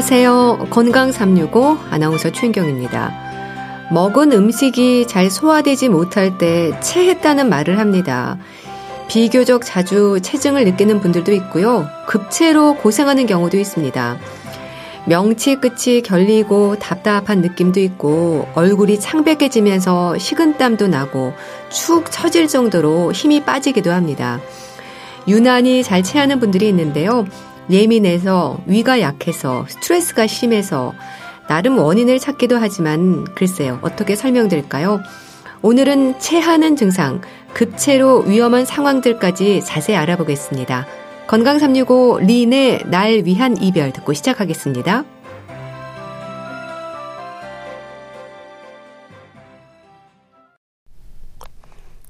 안녕하세요. 건강 365 아나운서 최인경입니다. 먹은 음식이 잘 소화되지 못할 때 체했다는 말을 합니다. 비교적 자주 체증을 느끼는 분들도 있고요. 급체로 고생하는 경우도 있습니다. 명치 끝이 결리고 답답한 느낌도 있고 얼굴이 창백해지면서 식은땀도 나고 축 처질 정도로 힘이 빠지기도 합니다. 유난히 잘 체하는 분들이 있는데요. 예민해서 위가 약해서 스트레스가 심해서 나름 원인을 찾기도 하지만 글쎄요. 어떻게 설명드릴까요? 오늘은 체하는 증상, 급체로 위험한 상황들까지 자세히 알아보겠습니다. 건강 365 린의 날 위한 이별 듣고 시작하겠습니다.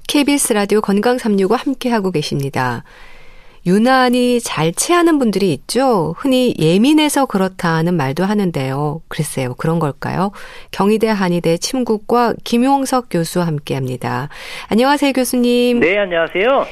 KBS 라디오 건강 365 함께하고 계십니다. 유난히 잘 체하는 분들이 있죠. 흔히 예민해서 그렇다는 말도 하는데요. 글쎄요, 그런 걸까요? 경희대 한의대 침국과 김용석 교수와 함께 합니다. 안녕하세요, 교수님. 네, 안녕하세요.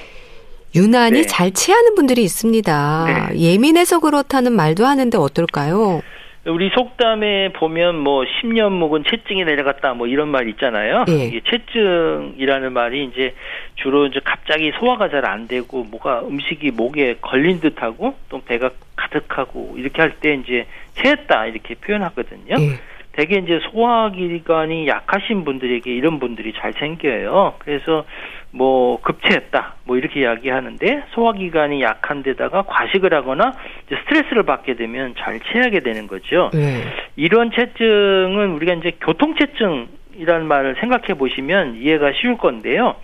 유난히 네. 잘 체하는 분들이 있습니다. 네. 예민해서 그렇다는 말도 하는데 어떨까요? 우리 속담에 보면 뭐 10년 묵은 채증이 내려갔다 뭐 이런 말 있잖아요. 예. 이게 채증이라는 말이 이제 주로 이제 갑자기 소화가 잘 안 되고 뭐가 음식이 목에 걸린 듯하고 또 배가 가득하고 이렇게 할 때 이제 체했다 이렇게 표현하거든요. 예. 대개 이제 소화기관이 약하신 분들에게 이런 분들이 잘 생겨요. 그래서 뭐 급체했다 뭐 이렇게 이야기하는데 소화기관이 약한 데다가 과식을 하거나 스트레스를 받게 되면 잘 체하게 되는 거죠. 네. 이런 체증은 우리가 이제 교통체증이라는 말을 생각해 보시면 이해가 쉬울 건데요.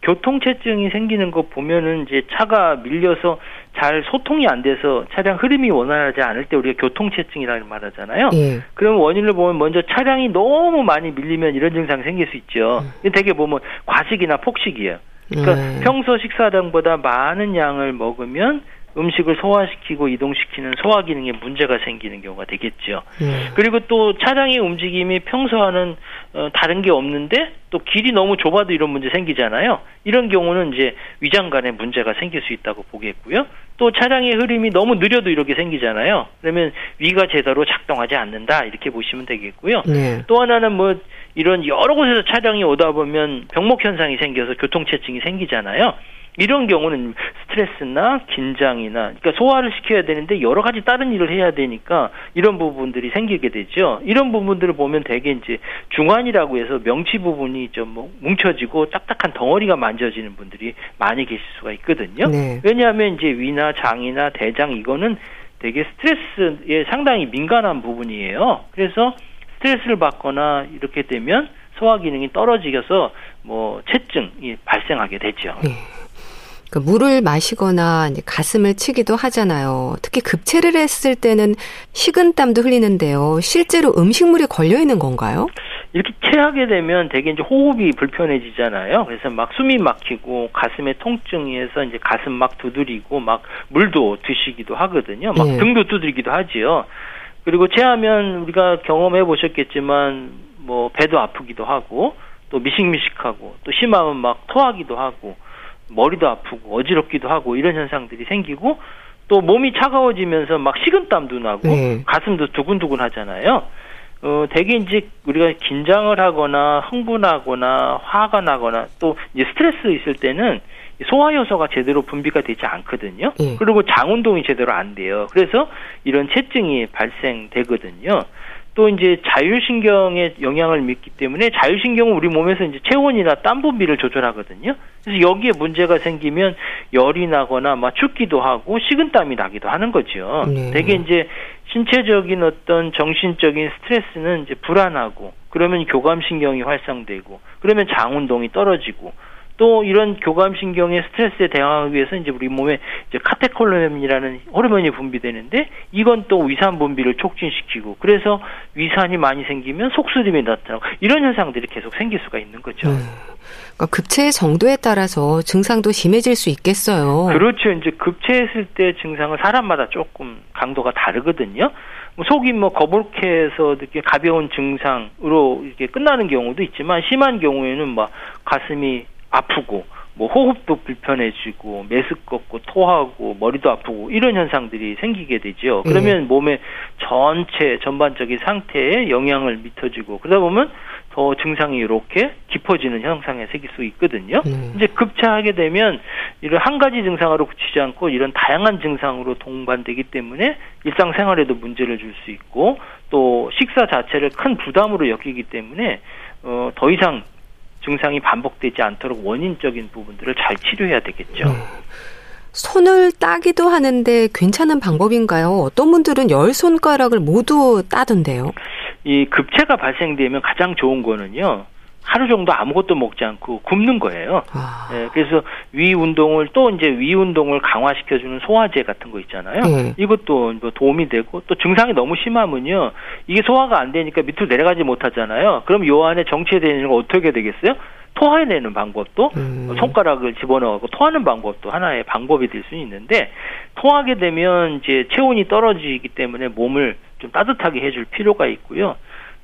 교통체증이 생기는 거 보면은 이제 차가 밀려서 잘 소통이 안 돼서 차량 흐름이 원활하지 않을 때 우리가 교통체증이라는 말 하잖아요. 예. 그럼 원인을 보면 먼저 차량이 너무 많이 밀리면 이런 증상이 생길 수 있죠. 음. 되게 보면 과식이나 폭식이에요. 그러니까 음. 평소 식사량보다 많은 양을 먹으면 음식을 소화시키고 이동시키는 소화 기능에 문제가 생기는 경우가 되겠죠. 네. 그리고 또 차량의 움직임이 평소와는 어, 다른 게 없는데 또 길이 너무 좁아도 이런 문제 생기잖아요. 이런 경우는 이제 위장관에 문제가 생길 수 있다고 보겠고요. 또 차량의 흐름이 너무 느려도 이렇게 생기잖아요. 그러면 위가 제대로 작동하지 않는다 이렇게 보시면 되겠고요. 네. 또 하나는 뭐 이런 여러 곳에서 차량이 오다 보면 병목 현상이 생겨서 교통체증이 생기잖아요. 이런 경우는 스트레스나 긴장이나 그러니까 소화를 시켜야 되는데 여러 가지 다른 일을 해야 되니까 이런 부분들이 생기게 되죠. 이런 부분들을 보면 대개 이제 중환이라고 해서 명치 부분이 좀 뭐 뭉쳐지고 딱딱한 덩어리가 만져지는 분들이 많이 계실 수가 있거든요. 네. 왜냐하면 이제 위나 장이나 대장 이거는 되게 스트레스에 상당히 민감한 부분이에요. 그래서 스트레스를 받거나 이렇게 되면 소화 기능이 떨어지셔서 뭐 체증이 발생하게 되죠. 네. 그 물을 마시거나 가슴을 치기도 하잖아요. 특히 급체를 했을 때는 식은땀도 흘리는데요. 실제로 음식물이 걸려 있는 건가요? 이렇게 체하게 되면 대개 이제 호흡이 불편해지잖아요. 그래서 막 숨이 막히고 가슴에 통증이 해서 이제 가슴 막 두드리고 막 물도 드시기도 하거든요. 막 네. 등도 두드리기도 하지요. 그리고 체하면 우리가 경험해 보셨겠지만 뭐 배도 아프기도 하고 또 미식미식하고 또 심하면 막 토하기도 하고 머리도 아프고 어지럽기도 하고 이런 현상들이 생기고 또 몸이 차가워지면서 막 식은땀도 나고 네. 가슴도 두근두근 하잖아요. 어, 대개 이제 우리가 긴장을 하거나 흥분하거나 화가 나거나 또 이제 스트레스 있을 때는 소화 효소가 제대로 분비가 되지 않거든요. 네. 그리고 장 운동이 제대로 안 돼요. 그래서 이런 체증이 발생되거든요. 또 이제 자율신경의 영향을 믿기 때문에 자율신경은 우리 몸에서 이제 체온이나 땀 분비를 조절하거든요. 그래서 여기에 문제가 생기면 열이 나거나 막 춥기도 하고 식은땀이 나기도 하는 거죠. 네. 대개 이제 신체적인 어떤 정신적인 스트레스는 이제 불안하고 그러면 교감신경이 활성되고 그러면 장 운동이 떨어지고 또 이런 교감신경의 스트레스에 대응하기 위해서 이제 우리 몸에 이제 카테콜로멘이라는 호르몬이 분비되는데 이건 또 위산 분비를 촉진시키고 그래서 위산이 많이 생기면 속쓰림이 나타나고 이런 현상들이 계속 생길 수가 있는 거죠. 음. 그러니까 급체의 정도에 따라서 증상도 심해질 수 있겠어요. 그렇죠. 이제 급체했을 때 증상은 사람마다 조금 강도가 다르거든요. 뭐 속이 뭐 거북해서 이렇게 가벼운 증상으로 이렇게 끝나는 경우도 있지만 심한 경우에는 막 가슴이 아프고 뭐 호흡도 불편해지고 메스껍고 토하고 머리도 아프고 이런 현상들이 생기게 되죠. 그러면 네. 몸의 전체 전반적인 상태에 영향을 미쳐지고 그러다 보면 더 증상이 이렇게 깊어지는 현상에 생길 수 있거든요. 네. 이제 급차하게 되면 이런 한 가지 증상으로 그치지 않고 이런 다양한 증상으로 동반되기 때문에 일상생활에도 문제를 줄 수 있고 또 식사 자체를 큰 부담으로 여기기 때문에 어, 더 이상 증상이 반복되지 않도록 원인적인 부분들을 잘 치료해야 되겠죠. 네. 손을 따기도 하는데 괜찮은 방법인가요? 어떤 분들은 열 손가락을 모두 따던데요. 이 급체가 발생되면 가장 좋은 거는요. 하루 정도 아무것도 먹지 않고 굶는 거예요. 아. 네, 그래서 위 운동을 또 이제 위 운동을 강화시켜주는 소화제 같은 거 있잖아요. 네. 이것도 뭐 도움이 되고 또 증상이 너무 심하면요, 이게 소화가 안 되니까 밑으로 내려가지 못하잖아요. 그럼 요 안에 정체되는 거 어떻게 되겠어요? 토해내는 방법도 음. 손가락을 집어넣고 토하는 방법도 하나의 방법이 될 수 있는데 토하게 되면 이제 체온이 떨어지기 때문에 몸을 좀 따뜻하게 해줄 필요가 있고요.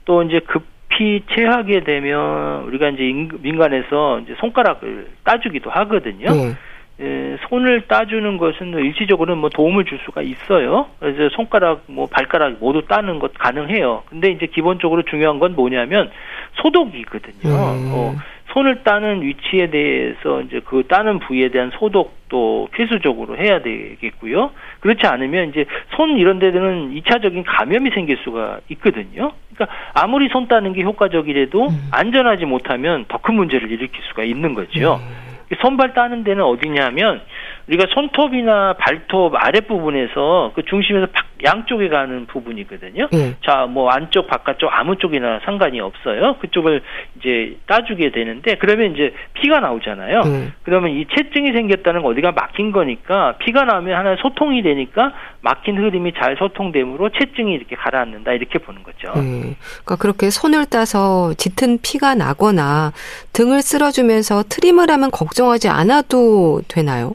또 이제 급 히 체하게 되면 우리가 이제 민간에서 이제 손가락을 따주기도 하거든요. 네. 예, 손을 따주는 것은 일시적으로는 뭐 도움을 줄 수가 있어요. 그래서 손가락, 뭐 발가락 모두 따는 것 가능해요. 근데 이제 기본적으로 중요한 건 뭐냐면 소독이거든요. 음. 어, 손을 따는 위치에 대해서 이제 그 따는 부위에 대한 소독도 필수적으로 해야 되겠고요. 그렇지 않으면 이제 손 이런 데는 2차적인 감염이 생길 수가 있거든요. 그러니까 아무리 손 따는 게 효과적이라도 음. 안전하지 못하면 더 큰 문제를 일으킬 수가 있는 거죠. 음. 손발 따는 데는 어디냐면 우리가 손톱이나 발톱 아랫부분에서 그 중심에서 양쪽에 가는 부분이거든요. 네. 자, 뭐 안쪽, 바깥쪽 아무 쪽이나 상관이 없어요. 그쪽을 이제 따주게 되는데 그러면 이제 피가 나오잖아요. 네. 그러면 이 체증이 생겼다는 건 어디가 막힌 거니까 피가 나면 하나 소통이 되니까 막힌 흐름이 잘 소통되므로 체증이 이렇게 가라앉는다 이렇게 보는 거죠. 네. 그러니까 그렇게 손을 따서 짙은 피가 나거나 등을 쓸어주면서 트림을 하면 걱정하지 않아도 되나요?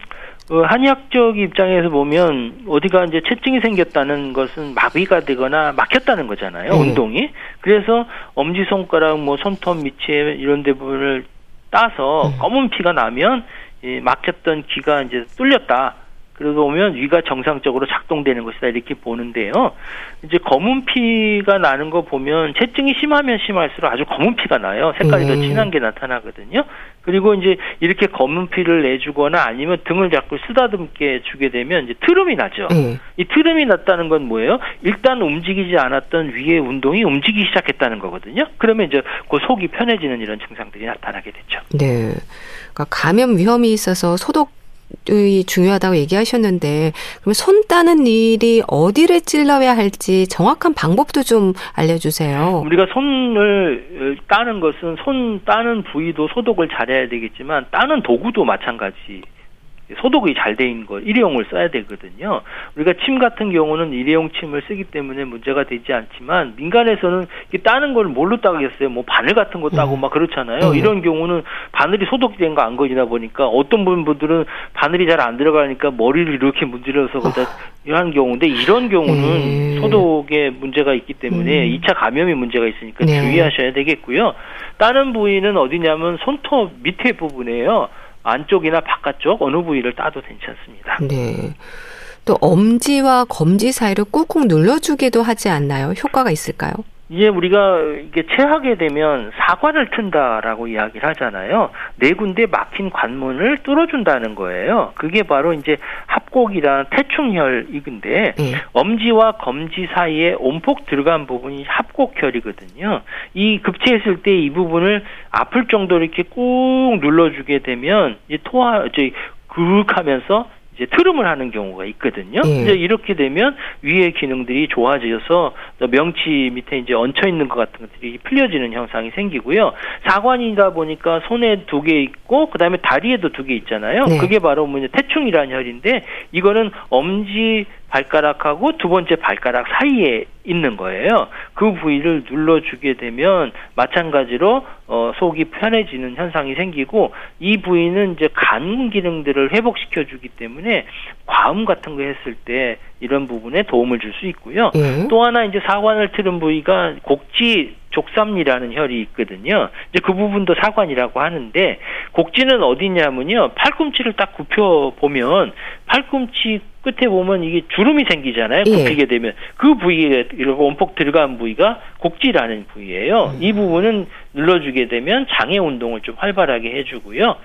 그 한의학적 입장에서 보면 어디가 이제 체증이 생겼다는 것은 마비가 되거나 막혔다는 거잖아요. 네. 운동이. 그래서 엄지 손가락 뭐 손톱 밑에 이런 부분을 따서 네. 검은 피가 나면 이 막혔던 귀가 이제 뚫렸다. 그러고 보면 위가 정상적으로 작동되는 것이다 이렇게 보는데요. 이제 검은 피가 나는 거 보면 체증이 심하면 심할수록 아주 검은 피가 나요. 색깔이 음. 더 진한 게 나타나거든요. 그리고 이제 이렇게 검은 피를 내주거나 아니면 등을 자꾸 쓰다듬게 주게 되면 이제 트름이 나죠. 음. 이 트름이 났다는 건 뭐예요? 일단 움직이지 않았던 위의 운동이 움직이기 시작했다는 거거든요. 그러면 이제 그 속이 편해지는 이런 증상들이 나타나게 되죠. 네. 그러니까 감염 위험이 있어서 소독 이 중요하다고 얘기하셨는데 그러면 손 따는 일이 어디를 찔러야 할지 정확한 방법도 좀 알려주세요. 우리가 손을 따는 것은 손 따는 부위도 소독을 잘해야 되겠지만 따는 도구도 마찬가지 소독이 잘 돼 있는 거 일회용을 써야 되거든요. 우리가 침 같은 경우는 일회용 침을 쓰기 때문에 문제가 되지 않지만 민간에서는 따는 걸 뭘로 따겠어요? 뭐 바늘 같은 거 따고 음. 막 그렇잖아요. 음. 이런 경우는 바늘이 소독된 거 안 걸리다 보니까 어떤 분들은 바늘이 잘 안 들어가니까 머리를 이렇게 문질러서 그다 이런 경우인데 이런 경우는 음. 소독에 문제가 있기 때문에 음. 2차 감염이 문제가 있으니까 네. 주의하셔야 되겠고요. 다른 부위는 어디냐면 손톱 밑에 부분에요. 안쪽이나 바깥쪽 어느 부위를 따도 괜찮습니다. 네. 또 엄지와 검지 사이를 꾹꾹 눌러주기도 하지 않나요? 효과가 있을까요? 이제 우리가 이게 체하게 되면 사관을 튼다라고 이야기를 하잖아요. 네 군데 막힌 관문을 뚫어준다는 거예요. 그게 바로 이제 합 곡이란 태충혈이근데 네. 엄지와 검지 사이에 온폭 들어간 부분이 합곡혈이거든요. 이 급체했을 때 이 부분을 아플 정도로 이렇게 꾹 눌러주게 되면 이 토하, 저기 그윽하면서 이제 트름을 하는 경우가 있거든요. 예. 이제 이렇게 되면 위의 기능들이 좋아져서 명치 밑에 이제 얹혀 있는 것 같은 것들이 풀려지는 현상이 생기고요. 사관이다 보니까 손에 두 개 있고 그다음에 다리에도 두 개 있잖아요. 네. 그게 바로 뭐냐 태충이라는 혈인데 이거는 엄지 발가락하고 두 번째 발가락 사이에 있는 거예요. 그 부위를 눌러주게 되면 마찬가지로 어, 속이 편해지는 현상이 생기고 이 부위는 이제 간 기능들을 회복시켜 주기 때문에 과음 같은 거 했을 때 이런 부분에 도움을 줄 수 있고요. 예. 또 하나 이제 사관을 틀은 부위가 곡지 족삼리라는 혈이 있거든요. 이제 그 부분도 사관이라고 하는데 곡지는 어디냐면요. 팔꿈치를 딱 굽혀 보면 팔꿈치 끝에 보면 이게 주름이 생기잖아요. 예. 굽히게 되면 그 부위에 이렇게 원폭 들어간 부위가 곡지라는 부위예요. 음. 이 부분은 눌러주게 되면 장애 운동을 좀 활발하게 해주고요.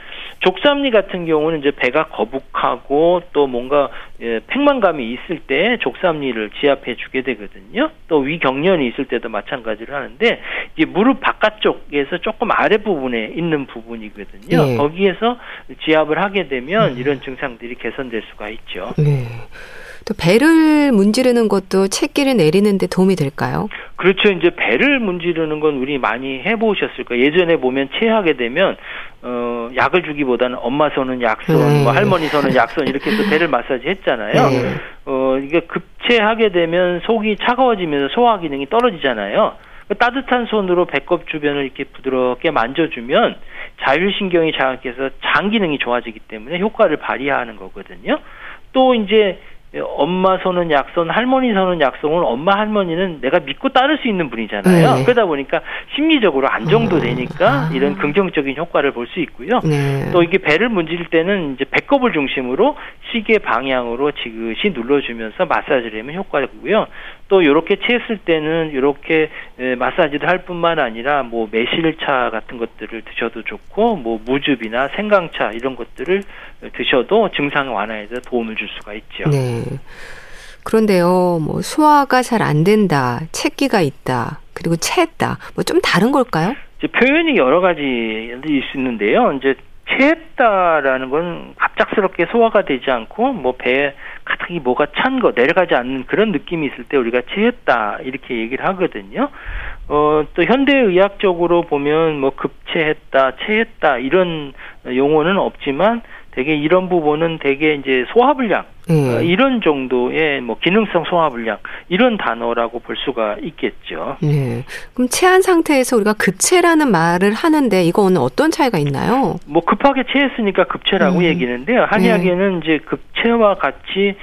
족삼리 같은 경우는 이제 배가 거북하고 또 뭔가 예, 팽만감이 있을 때 족삼리를 지압해 주게 되거든요. 또 위경련이 있을 때도 마찬가지로 하는데 이제 무릎 바깥쪽에서 조금 아래 부분에 있는 부분이거든요. 네. 거기에서 지압을 하게 되면 음. 이런 증상들이 개선될 수가 있죠. 네. 또 배를 문지르는 것도 채기를 내리는데 도움이 될까요? 그렇죠. 이제 배를 문지르는 건 우리 많이 해보셨을 거예요. 예전에 보면 체하게 되면 어 약을 주기보다는 엄마 손은 약손, 네. 뭐 할머니 손은 약손 이렇게 해서 배를 마사지 했잖아요. 네. 어 이게 급체하게 되면 속이 차가워지면서 소화 기능이 떨어지잖아요. 그 따뜻한 손으로 배꼽 주변을 이렇게 부드럽게 만져주면 자율신경이 자극해서 장 기능이 좋아지기 때문에 효과를 발휘하는 거거든요. 또 이제 엄마 손은 약손, 할머니 손은 약손은 엄마 할머니는 내가 믿고 따를 수 있는 분이잖아요. 네. 그러다 보니까 심리적으로 안정도 어. 되니까 아. 이런 긍정적인 효과를 볼 수 있고요. 네. 또 이게 배를 문질 때는 이제 배꼽을 중심으로 시계 방향으로 지그시 눌러주면서 마사지를 하면 효과고요. 또 이렇게 채했을 때는 이렇게 마사지를 할 뿐만 아니라 뭐 매실차 같은 것들을 드셔도 좋고 뭐 무즙이나 생강차 이런 것들을 드셔도 증상 완화에서 도움을 줄 수가 있죠. 네. 그런데요, 뭐 소화가 잘 안 된다, 채기가 있다, 그리고 체했다, 뭐 좀 다른 걸까요? 이제 표현이 여러 가지 있는데요. 이제 체했다라는 건 갑작스럽게 소화가 되지 않고 뭐 배에 가득히 뭐가 찬 거 내려가지 않는 그런 느낌이 있을 때 우리가 체했다 이렇게 얘기를 하거든요. 어, 또 현대의학적으로 보면 뭐 급체했다, 체했다 이런 용어는 없지만 되게 이런 부분은 되게 이제 소화불량 음. 이런 정도의 뭐 기능성 소화불량 이런 단어라고 볼 수가 있겠죠. 네. 그럼 체한 상태에서 우리가 급체라는 말을 하는데 이거는 어떤 차이가 있나요? 뭐 급하게 체했으니까 급체라고 음. 얘기는데요. 한의학에는 네. 이제 급체와 같이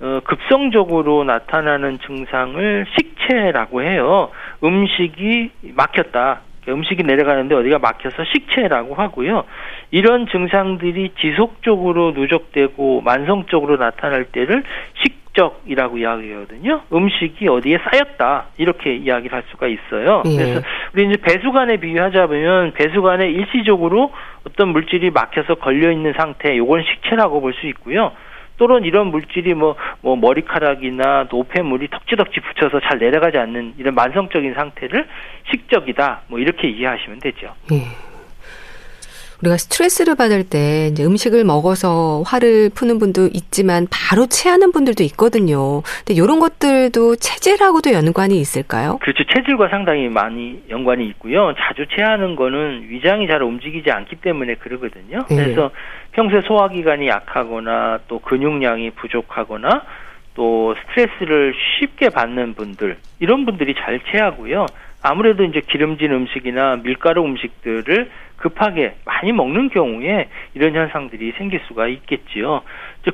어, 급성적으로 나타나는 증상을 식체라고 해요. 음식이 막혔다. 음식이 내려가는데 어디가 막혀서 식체라고 하고요. 이런 증상들이 지속적으로 누적되고 만성적으로 나타날 때를 식적이라고 이야기하거든요. 음식이 어디에 쌓였다 이렇게 이야기를 할 수가 있어요. 예. 그래서 우리 이제 배수관에 비유하자면 배수관에 일시적으로 어떤 물질이 막혀서 걸려 있는 상태, 요건 식체라고 볼 수 있고요. 또는 이런 물질이 뭐, 뭐 머리카락이나 노폐물이 덕지덕지 붙여서 잘 내려가지 않는 이런 만성적인 상태를 식적이다. 뭐 이렇게 이해하시면 되죠. 예. 우리가 스트레스를 받을 때 이제 음식을 먹어서 화를 푸는 분도 있지만 바로 체하는 분들도 있거든요. 근데 이런 것들도 체질하고도 연관이 있을까요? 그렇죠. 체질과 상당히 많이 연관이 있고요. 자주 체하는 거는 위장이 잘 움직이지 않기 때문에 그러거든요. 네. 그래서 평소에 소화기관이 약하거나 또 근육량이 부족하거나 또 스트레스를 쉽게 받는 분들 이런 분들이 잘 체하고요. 아무래도 이제 기름진 음식이나 밀가루 음식들을 급하게 많이 먹는 경우에 이런 현상들이 생길 수가 있겠지요.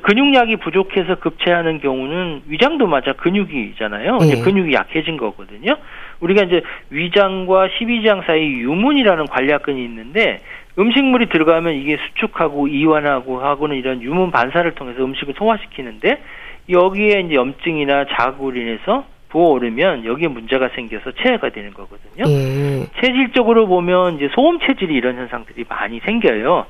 근육량이 부족해서 급체하는 경우는 위장도 맞아 근육이잖아요. 네. 이제 근육이 약해진 거거든요. 우리가 이제 위장과 십이장 사이 유문이라는 관략근이 있는데 음식물이 들어가면 이게 수축하고 이완하고 하고는 이런 유문 반사를 통해서 음식을 소화시키는데 여기에 이제 염증이나 자극으로 인해서 부어오르면 여기에 문제가 생겨서 체해가 되는 거거든요. 예. 체질적으로 보면 이제 소음 체질이 이런 현상들이 많이 생겨요.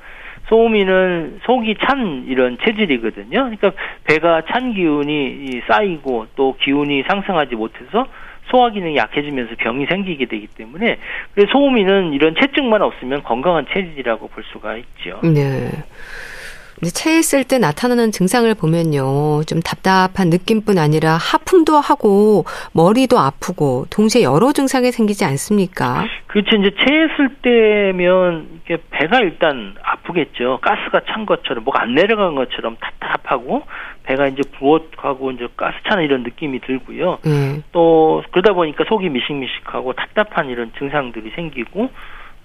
소음이는 속이 찬 이런 체질이거든요. 그러니까 배가 찬 기운이 쌓이고 또 기운이 상승하지 못해서 소화 기능이 약해지면서 병이 생기게 되기 때문에 그래서 소음이는 이런 체증만 없으면 건강한 체질이라고 볼 수가 있죠. 네. 체했을 때 나타나는 증상을 보면요. 좀 답답한 느낌뿐 아니라 하품도 하고 머리도 아프고 동시에 여러 증상이 생기지 않습니까? 그렇죠. 이제 체했을 때면 이게 배가 일단 아프겠죠. 가스가 찬 것처럼 뭐가 안 내려간 것처럼 답답하고 배가 이제 부어가고 이제 가스 차는 이런 느낌이 들고요. 음. 또 그러다 보니까 속이 미식미식하고 답답한 이런 증상들이 생기고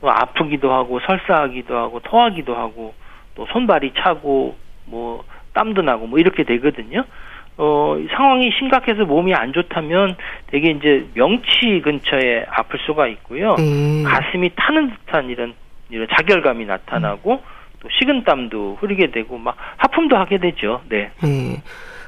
또 아프기도 하고 설사하기도 하고 토하기도 하고 또 손발이 차고 뭐 땀도 나고 뭐 이렇게 되거든요. 어, 상황이 심각해서 몸이 안 좋다면 되게 이제 명치 근처에 아플 수가 있고요. 음. 가슴이 타는 듯한 이런 이런 자결감이 나타나고 음. 또 식은땀도 흐르게 되고 막 하품도 하게 되죠. 네. 음.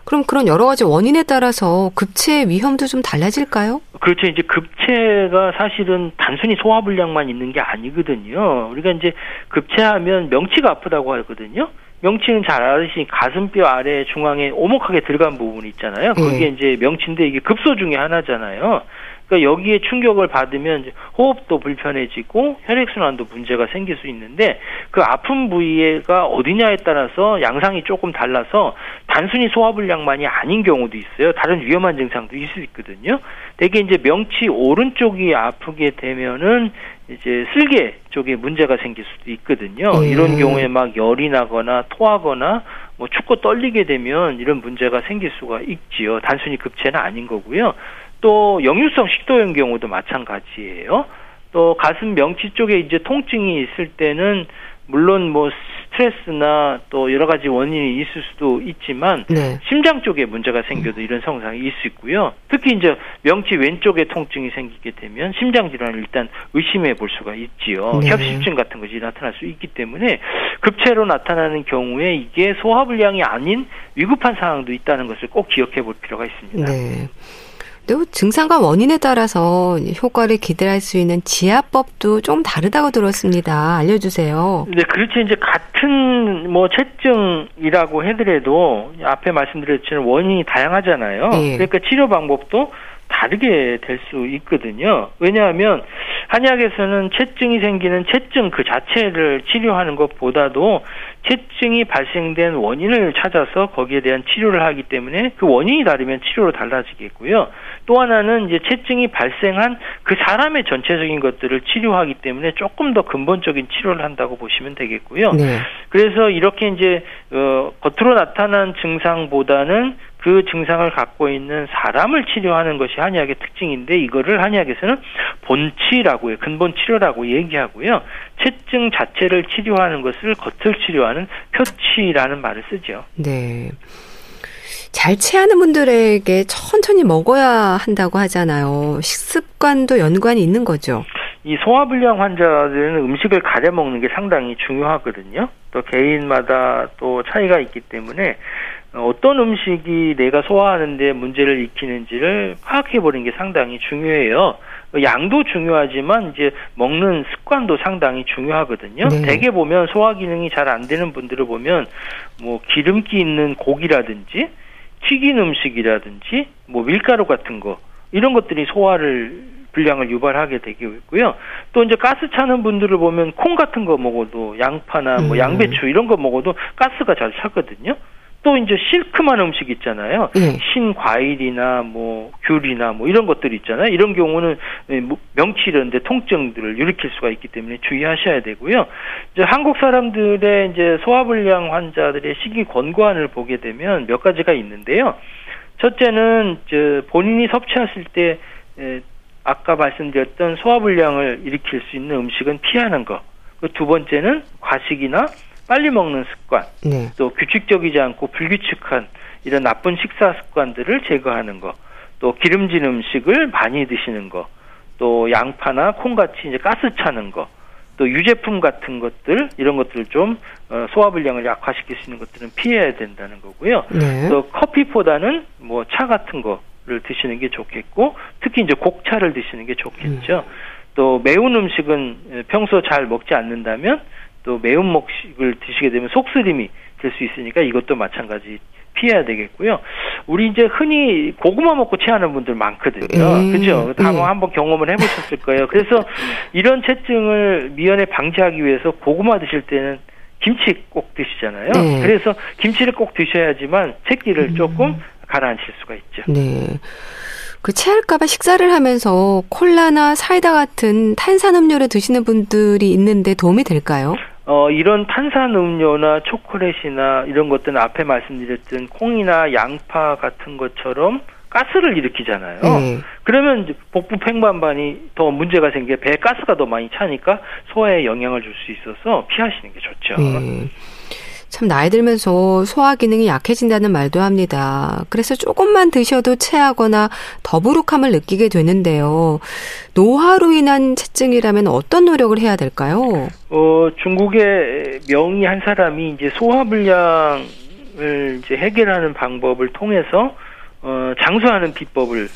그럼 그런 여러 가지 원인에 따라서 급체의 위험도 좀 달라질까요? 그렇죠. 이제 급체가 사실은 단순히 소화불량만 있는 게 아니거든요. 우리가 이제 급체하면 명치가 아프다고 하거든요. 명치는 잘 아시니 가슴뼈 아래 중앙에 오목하게 들어간 부분이 있잖아요. 그게 음. 이제 명치인데 이게 급소 중에 하나잖아요. 그러니까 여기에 충격을 받으면 호흡도 불편해지고 혈액순환도 문제가 생길 수 있는데 그 아픈 부위가 어디냐에 따라서 양상이 조금 달라서 단순히 소화불량만이 아닌 경우도 있어요. 다른 위험한 증상도 있을 수 있거든요. 대개 이제 명치 오른쪽이 아프게 되면은 이제 슬개 쪽에 문제가 생길 수도 있거든요. 음. 이런 경우에 막 열이 나거나 토하거나 뭐 춥고 떨리게 되면 이런 문제가 생길 수가 있지요. 단순히 급체는 아닌 거고요. 또 역류성 식도염 경우도 마찬가지예요. 또 가슴 명치 쪽에 이제 통증이 있을 때는 물론 뭐 스트레스나 또 여러 가지 원인이 있을 수도 있지만 네. 심장 쪽에 문제가 생겨도 이런 성상이 있을 수 있고요. 특히 이제 명치 왼쪽에 통증이 생기게 되면 심장 질환을 일단 의심해 볼 수가 있지요. 네. 협심증 같은 것이 나타날 수 있기 때문에 급체로 나타나는 경우에 이게 소화불량이 아닌 위급한 상황도 있다는 것을 꼭 기억해 볼 필요가 있습니다. 네. 또 증상과 원인에 따라서 효과를 기대할 수 있는 지압법도 좀 다르다고 들었습니다. 알려주세요. 네, 그렇지 이제 같은 뭐 체증이라고 해더라도 앞에 말씀드렸지만 원인이 다양하잖아요. 네. 그러니까 치료 방법도 다르게 될 수 있거든요. 왜냐하면 한약에서는 체증이 생기는 체증 그 자체를 치료하는 것보다도 체증이 발생된 원인을 찾아서 거기에 대한 치료를 하기 때문에 그 원인이 다르면 치료로 달라지겠고요. 또 하나는 이제 체증이 발생한 그 사람의 전체적인 것들을 치료하기 때문에 조금 더 근본적인 치료를 한다고 보시면 되겠고요. 네. 그래서 이렇게 이제 어, 겉으로 나타난 증상보다는 그 증상을 갖고 있는 사람을 치료하는 것이 한의학의 특징인데 이거를 한의학에서는 본치라고 해요. 근본 치료라고 얘기하고요. 체증 자체를 치료하는 것을 겉을 치료하는 표치라는 말을 쓰죠. 네. 잘 체하는 분들에게 천천히 먹어야 한다고 하잖아요. 식습관도 연관이 있는 거죠. 이 소화불량 환자들은 음식을 가려 먹는 게 상당히 중요하거든요. 또 개인마다 또 차이가 있기 때문에 어떤 음식이 내가 소화하는데 문제를 일으키는지를 파악해 보는 게 상당히 중요해요. 양도 중요하지만 이제 먹는 습관도 상당히 중요하거든요. 네. 대개 보면 소화 기능이 잘 안 되는 분들을 보면 뭐 기름기 있는 고기라든지 튀긴 음식이라든지 뭐 밀가루 같은 거 이런 것들이 소화를 불량을 유발하게 되고 있고요. 또 이제 가스 차는 분들을 보면 콩 같은 거 먹어도 양파나 뭐 음. 양배추 이런 거 먹어도 가스가 잘 차거든요. 또 이제 실크만 음식 있잖아요. 네. 신 과일이나 뭐 귤이나 뭐 이런 것들 있잖아요. 이런 경우는 뭐 명치 이런 데 통증들을 일으킬 수가 있기 때문에 주의하셔야 되고요. 이제 한국 사람들의 이제 소화불량 환자들의 식이 권고안을 보게 되면 몇 가지가 있는데요. 첫째는 저 본인이 섭취하실 때 에, 아까 말씀드렸던 소화불량을 일으킬 수 있는 음식은 피하는 거. 그 두 번째는 과식이나 빨리 먹는 습관, 네. 또 규칙적이지 않고 불규칙한 이런 나쁜 식사 습관들을 제거하는 거, 또 기름진 음식을 많이 드시는 거, 또 양파나 콩같이 이제 가스 차는 거, 또 유제품 같은 것들 이런 것들 좀 어, 소화불량을 약화시킬 수 있는 것들은 피해야 된다는 거고요. 네. 또 커피보다는 뭐 차 같은 거를 드시는 게 좋겠고 특히 이제 곡차를 드시는 게 좋겠죠. 음. 또 매운 음식은 평소 잘 먹지 않는다면 또 매운 먹식을 드시게 되면 속쓰림이 될 수 있으니까 이것도 마찬가지 피해야 되겠고요. 우리 이제 흔히 고구마 먹고 체하는 분들 많거든요. 음, 그죠? 다 음. 한번 경험을 해보셨을 거예요. 그래서 이런 체증을 미연에 방지하기 위해서 고구마 드실 때는 김치 꼭 드시잖아요. 네. 그래서 김치를 꼭 드셔야지만 새끼를 음. 조금 가라앉힐 수가 있죠. 네. 그 체할까봐 식사를 하면서 콜라나 사이다 같은 탄산 음료를 드시는 분들이 있는데 도움이 될까요? 어, 이런 탄산 음료나 초콜릿이나 이런 것들은 앞에 말씀드렸던 콩이나 양파 같은 것처럼 가스를 일으키잖아요. 네. 그러면 복부 팽반반이 더 문제가 생겨 배에 가스가 더 많이 차니까 소화에 영향을 줄 수 있어서 피하시는 게 좋죠. 네. 참 나이 들면서 소화 기능이 약해진다는 말도 합니다. 그래서 조금만 드셔도 체하거나 더부룩함을 느끼게 되는데요. 노화로 인한 체증이라면 어떤 노력을 해야 될까요? 어, 중국의 명의 한 사람이 이제 소화 불량을 이제 해결하는 방법을 통해서 어, 장수하는 비법을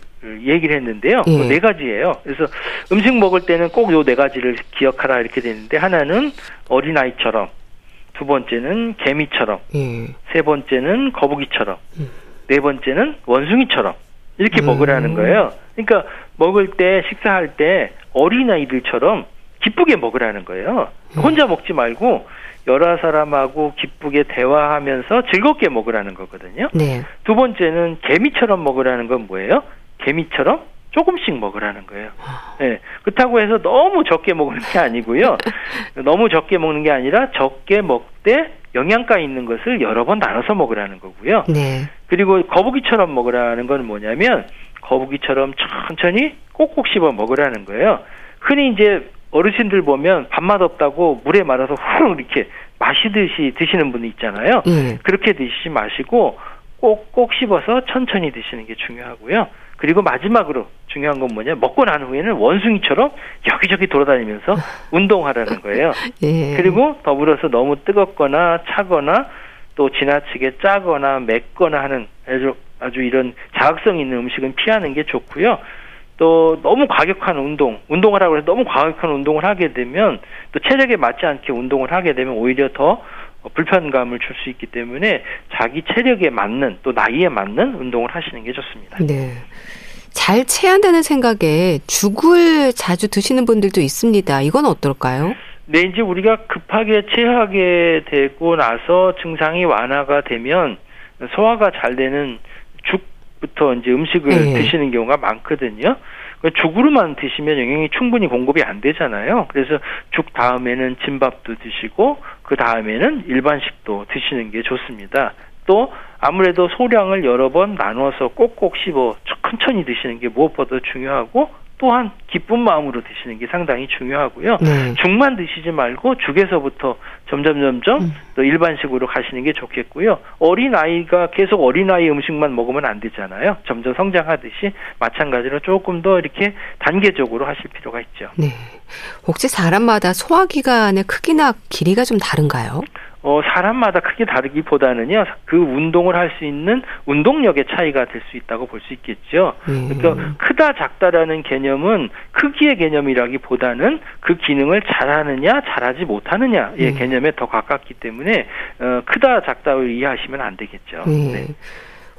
얘기를 했는데요. 예. 네 가지예요. 그래서 음식 먹을 때는 꼭 요 네 가지를 기억하라 이렇게 되는데 하나는 어린아이처럼 두 번째는 개미처럼 예. 세 번째는 거북이처럼 음. 네 번째는 원숭이처럼 이렇게 음. 먹으라는 거예요. 그러니까 먹을 때 식사할 때 어린 아이들처럼 기쁘게 먹으라는 거예요. 음. 혼자 먹지 말고 여러 사람하고 기쁘게 대화하면서 즐겁게 먹으라는 거거든요. 네. 두 번째는 개미처럼 먹으라는 건 뭐예요? 개미처럼 조금씩 먹으라는 거예요. 예. 네. 그렇다고 해서 너무 적게 먹는 게 아니고요. 너무 적게 먹는 게 아니라 적게 먹되 영양가 있는 것을 여러 번 나눠서 먹으라는 거고요. 네. 그리고 거북이처럼 먹으라는 건 뭐냐면 거북이처럼 천천히 꼭꼭 씹어 먹으라는 거예요. 흔히 이제 어르신들 보면 밥맛 없다고 물에 말아서 후루룩 이렇게 마시듯이 드시는 분이 있잖아요. 네. 그렇게 드시지 마시고 꼭꼭 씹어서 천천히 드시는 게 중요하고요. 그리고 마지막으로 중요한 건 뭐냐 먹고 난 후에는 원숭이처럼 여기저기 돌아다니면서 운동하라는 거예요. 예. 그리고 더불어서 너무 뜨겁거나 차거나 또 지나치게 짜거나 맵거나 하는 아주 아주 이런 자극성 있는 음식은 피하는 게 좋고요. 또 너무 과격한 운동, 운동을 하고 해서 너무 과격한 운동을 하게 되면 또 체력에 맞지 않게 운동을 하게 되면 오히려 더 불편감을 줄 수 있기 때문에 자기 체력에 맞는 또 나이에 맞는 운동을 하시는 게 좋습니다. 네. 잘 체한다는 생각에 죽을 자주 드시는 분들도 있습니다. 이건 어떨까요? 네, 이제 우리가 급하게 체하게 되고 나서 증상이 완화가 되면 소화가 잘 되는 죽부터 이제 음식을 네. 드시는 경우가 많거든요. 그 죽으로만 드시면 영양이 충분히 공급이 안 되잖아요. 그래서 죽 다음에는 진밥도 드시고 그 다음에는 일반식도 드시는 게 좋습니다. 또 아무래도 소량을 여러 번 나눠서 꼭꼭 씹어 천천히 드시는 게 무엇보다 중요하고 또한 기쁜 마음으로 드시는 게 상당히 중요하고요. 네. 죽만 드시지 말고 죽에서부터 점점 점점 음. 또 일반식으로 가시는 게 좋겠고요. 어린 아이가 계속 어린 아이 음식만 먹으면 안 되잖아요. 점점 성장하듯이 마찬가지로 조금 더 이렇게 단계적으로 하실 필요가 있죠. 네. 혹시 사람마다 소화기관의 크기나 길이가 좀 다른가요? 어, 사람마다 크게 다르기보다는요, 그 운동을 할 수 있는 운동력의 차이가 될 수 있다고 볼 수 있겠죠. 음. 그러니까 크다, 작다라는 개념은 크기의 개념이라기보다는 그 기능을 잘하느냐, 잘하지 못하느냐의 음. 개념에 더 가깝기 때문에, 어, 크다, 작다를 이해하시면 안 되겠죠. 음. 네.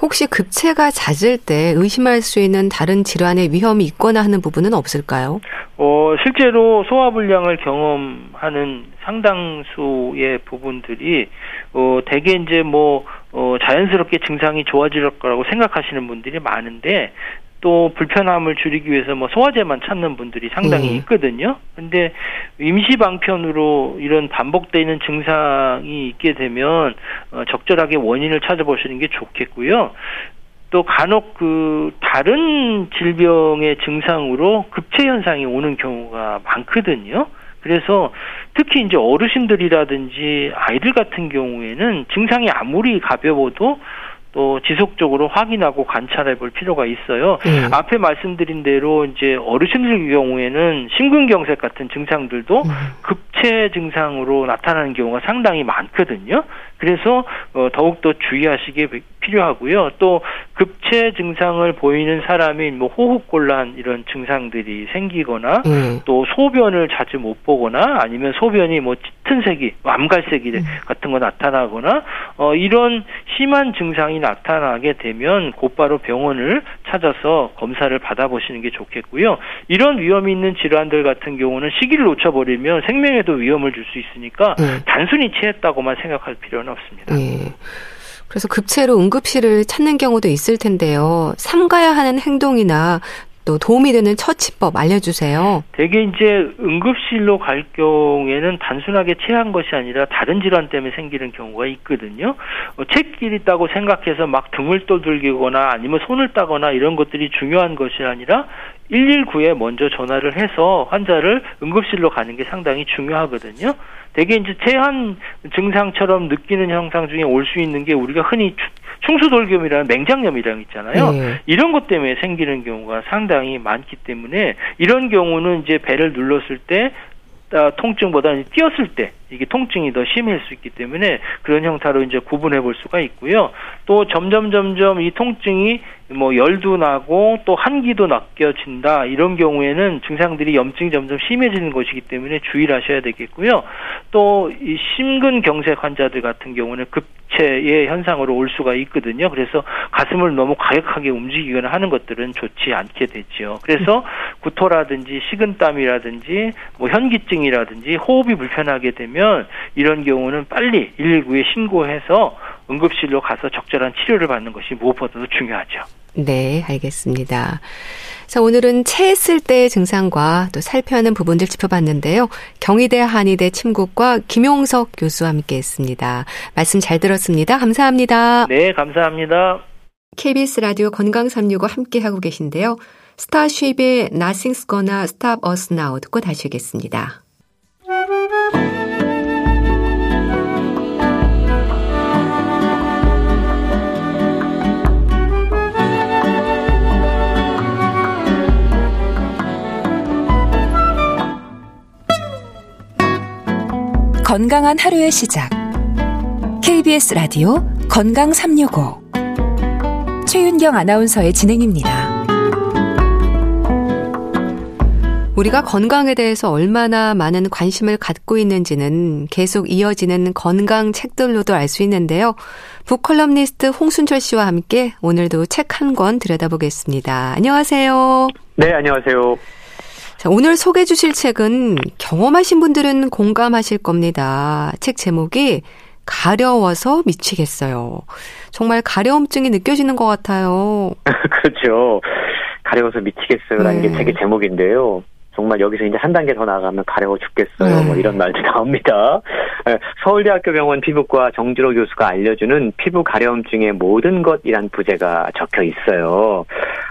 혹시 급체가 잦을 때 의심할 수 있는 다른 질환의 위험이 있거나 하는 부분은 없을까요? 어, 실제로 소화불량을 경험하는 상당수의 부분들이 어, 대개 이제 뭐 어, 자연스럽게 증상이 좋아질 거라고 생각하시는 분들이 많은데 또 불편함을 줄이기 위해서 뭐 소화제만 찾는 분들이 상당히 네. 있거든요. 근데 임시 방편으로 이런 반복되는 증상이 있게 되면 어, 적절하게 원인을 찾아보시는 게 좋겠고요. 또 간혹 그 다른 질병의 증상으로 급체 현상이 오는 경우가 많거든요. 그래서 특히 이제 어르신들이라든지 아이들 같은 경우에는 증상이 아무리 가벼워도 또 지속적으로 확인하고 관찰해 볼 필요가 있어요. 음. 앞에 말씀드린 대로 이제 어르신들 경우에는 심근경색 같은 증상들도 음. 급체 증상으로 나타나는 경우가 상당히 많거든요. 그래서 어, 더욱더 주의하시기 필요하고요. 또 급체 증상을 보이는 사람이 뭐 호흡곤란 이런 증상들이 생기거나 음. 또 소변을 자주 못 보거나 아니면 소변이 뭐 짙은 색이 암갈색이 음. 같은 거 나타나거나 어 이런 심한 증상이 나타나게 되면 곧바로 병원을 찾아서 검사를 받아보시는 게 좋겠고요. 이런 위험이 있는 질환들 같은 경우는 시기를 놓쳐버리면 생명에도 위험을 줄 수 있으니까 음. 단순히 체했다고만 생각할 필요는 없습니다. 음. 그래서 급체로 응급실을 찾는 경우도 있을 텐데요. 삼가야 하는 행동이나 또 도움이 되는 처치법 알려주세요. 대개 이제 응급실로 갈 경우에는 단순하게 체한 것이 아니라 다른 질환 때문에 생기는 경우가 있거든요. 어, 체길 있다고 생각해서 막 등을 떠들기거나 아니면 손을 따거나 이런 것들이 중요한 것이 아니라 119에 먼저 전화를 해서 환자를 응급실로 가는 게 상당히 중요하거든요. 대개 이제 체한 증상처럼 느끼는 현상 중에 올 수 있는 게 우리가 흔히 충수돌겸이라는 맹장염이랑 있잖아요. 네. 이런 것 때문에 생기는 경우가 상당히 많기 때문에 이런 경우는 이제 배를 눌렀을 때 아, 통증보다는 뛰었을 때 이게 통증이 더 심할 수 있기 때문에 그런 형태로 이제 구분해 볼 수가 있고요. 또 점점 점점 이 통증이 뭐 열도 나고 또 한기도 낚여진다 이런 경우에는 증상들이 염증이 점점 심해지는 것이기 때문에 주의를 하셔야 되겠고요. 또 이 심근경색 환자들 같은 경우는 급체의 현상으로 올 수가 있거든요. 그래서 가슴을 너무 과격하게 움직이거나 하는 것들은 좋지 않게 되죠. 그래서 구토라든지 식은땀이라든지 뭐 현기증이라든지 호흡이 불편하게 되면 이런 경우는 빨리 119에 신고해서 응급실로 가서 적절한 치료를 받는 것이 무엇보다도 중요하죠. 네, 알겠습니다. 자, 오늘은 체했을 때의 증상과 또 살펴야 하는 부분들 짚어봤는데요. 경희대 한의대 침국과 김용석 교수와 함께 했습니다. 말씀 잘 들었습니다. 감사합니다. 네, 감사합니다. KBS 라디오 건강 365 함께 하고 계신데요. 스타쉽의 Nothing's Gonna Stop Us Now 듣고 다시 오겠습니다. 건강한 하루의 시작. KBS 라디오 건강 365. 최윤경 아나운서의 진행입니다. 우리가 건강에 대해서 얼마나 많은 관심을 갖고 있는지는 계속 이어지는 건강 책들로도 알 수 있는데요. 북컬럼니스트 홍순철 씨와 함께 오늘도 책 한 권 들여다보겠습니다. 안녕하세요. 네, 안녕하세요. 자, 오늘 소개해 주실 책은 경험하신 분들은 공감하실 겁니다. 책 제목이 가려워서 미치겠어요. 정말 가려움증이 느껴지는 것 같아요. 그렇죠. 가려워서 미치겠어요라는 네. 게 책의 제목인데요. 정말 여기서 이제 한 단계 더 나가면 가려워 죽겠어요. 네. 뭐 이런 말도 나옵니다. 예, 서울대학교 병원 피부과 정지로 교수가 알려주는 피부 가려움증의 모든 것이란 부제가 적혀 있어요.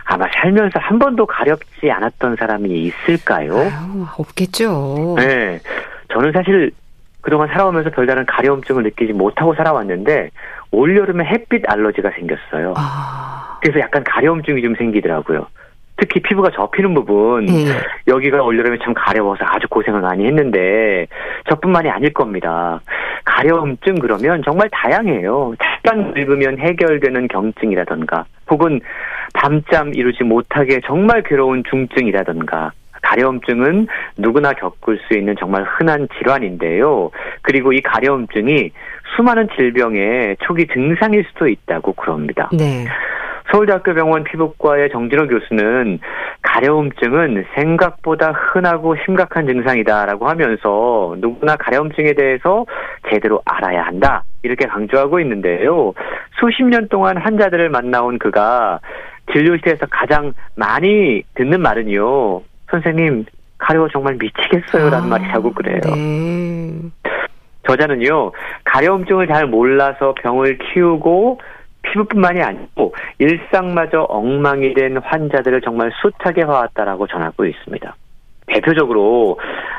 아마 살면서 한 번도 가렵지 않았던 사람이 있을까요? 아유, 없겠죠. 네. 저는 사실 그동안 살아오면서 별다른 가려움증을 느끼지 못하고 살아왔는데 올여름에 햇빛 알러지가 생겼어요. 아... 그래서 약간 가려움증이 좀 생기더라고요. 특히 피부가 접히는 부분 네. 여기가 올여름에 참 가려워서 아주 고생을 많이 했는데 저뿐만이 아닐 겁니다. 가려움증 그러면 정말 다양해요. 잠깐 늙으면 해결되는 경증이라던가 혹은 밤잠 이루지 못하게 정말 괴로운 중증이라던가 가려움증은 누구나 겪을 수 있는 정말 흔한 질환인데요. 그리고 이 가려움증이 수많은 질병의 초기 증상일 수도 있다고 그럽니다. 네. 서울대학교 병원 피부과의 정진호 교수는 가려움증은 생각보다 흔하고 심각한 증상이다라고 하면서 누구나 가려움증에 대해서 제대로 알아야 한다. 이렇게 강조하고 있는데요. 수십 년 동안 환자들을 만나온 그가 진료실에서 가장 많이 듣는 말은요. 선생님, 가려워 정말 미치겠어요 라는 아, 말이라고 그래요. 네. 저자는요, 가려움증을 잘 몰라서 병을 키우고 피부뿐만이 아니고 일상마저 엉망이 된 환자들을 정말 숱하게 봐왔다라고 전하고 있습니다. 대표적으로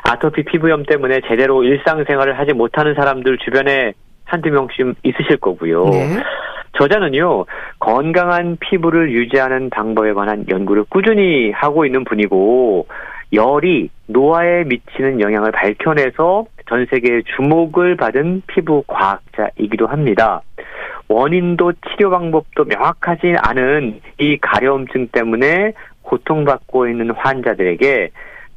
아토피 피부염 때문에 제대로 일상생활을 하지 못하는 사람들 주변에 한두 명씩 있으실 거고요. 네. 저자는요, 건강한 피부를 유지하는 방법에 관한 연구를 꾸준히 하고 있는 분이고, 열이 노화에 미치는 영향을 밝혀내서 전 세계의 주목을 받은 피부 과학자이기도 합니다. 원인도 치료 방법도 명확하지 않은 이 가려움증 때문에 고통받고 있는 환자들에게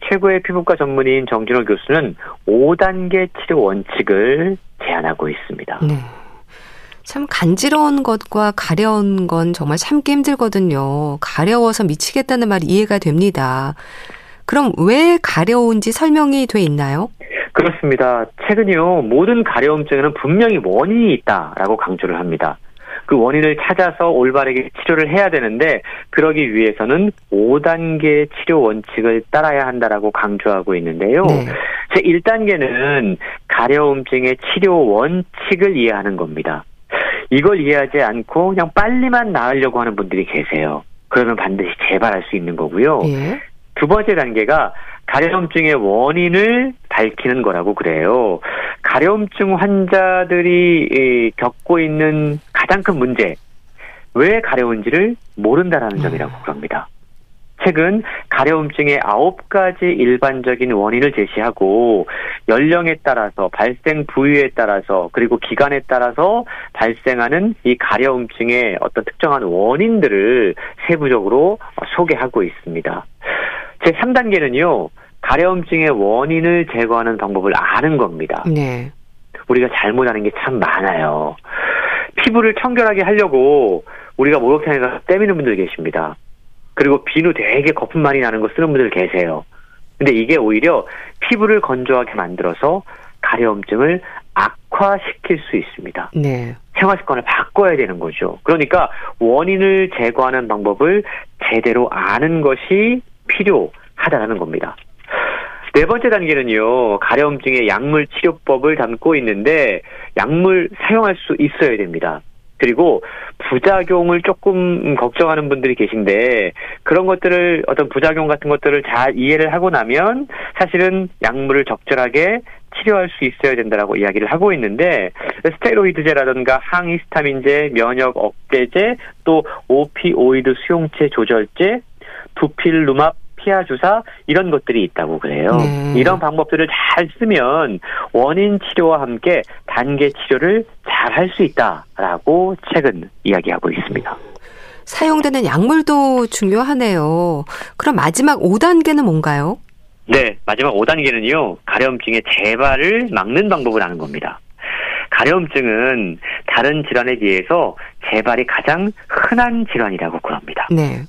최고의 피부과 전문의인 정진호 교수는 5단계 치료 원칙을 제안하고 있습니다. 네. 참 간지러운 것과 가려운 건 정말 참기 힘들거든요. 가려워서 미치겠다는 말이 이해가 됩니다. 그럼 왜 가려운지 설명이 돼 있나요? 그렇습니다. 최근요, 모든 가려움증에는 분명히 원인이 있다라고 강조를 합니다. 그 원인을 찾아서 올바르게 치료를 해야 되는데 그러기 위해서는 5단계 치료 원칙을 따라야 한다라고 강조하고 있는데요. 네. 제 1단계는 가려움증의 치료 원칙을 이해하는 겁니다. 이걸 이해하지 않고 그냥 빨리만 나으려고 하는 분들이 계세요. 그러면 반드시 재발할 수 있는 거고요. 예. 두 번째 단계가 가려움증의 원인을 밝히는 거라고 그래요. 가려움증 환자들이 겪고 있는 가장 큰 문제, 왜 가려운지를 모른다라는 점이라고 음. 그럽니다. 최근 가려움증의 아홉 가지 일반적인 원인을 제시하고 연령에 따라서 발생 부위에 따라서 그리고 기간에 따라서 발생하는 이 가려움증의 어떤 특정한 원인들을 세부적으로 소개하고 있습니다. 제 3단계는요. 가려움증의 원인을 제거하는 방법을 아는 겁니다. 네. 우리가 잘못하는 게 참 많아요. 피부를 청결하게 하려고 우리가 목욕탕에 가서 때미는 분들 계십니다. 그리고 비누 되게 거품 많이 나는 거 쓰는 분들 계세요. 근데 이게 오히려 피부를 건조하게 만들어서 가려움증을 악화시킬 수 있습니다. 네. 생활 습관을 바꿔야 되는 거죠. 그러니까 원인을 제거하는 방법을 제대로 아는 것이 필요하다는 겁니다. 네 번째 단계는요, 가려움증의 약물 치료법을 담고 있는데, 약물 사용할 수 있어야 됩니다. 그리고 부작용을 조금 걱정하는 분들이 계신데 그런 것들을 어떤 부작용 같은 것들을 잘 이해를 하고 나면 사실은 약물을 적절하게 치료할 수 있어야 된다라고 이야기를 하고 있는데 스테로이드제라든가 항히스타민제, 면역 억제제, 또 오피오이드 수용체 조절제, 두필루맙 피하 주사 이런 것들이 있다고 그래요. 네. 이런 방법들을 잘 쓰면 원인 치료와 함께 단계 치료를 잘 할 수 있다라고 최근 이야기하고 있습니다. 사용되는 약물도 중요하네요. 그럼 마지막 5단계는 뭔가요? 네, 마지막 5단계는요. 가려움증의 재발을 막는 방법을 아는 겁니다. 가려움증은 다른 질환에 비해서 재발이 가장 흔한 질환이라고 그럽니다. 네.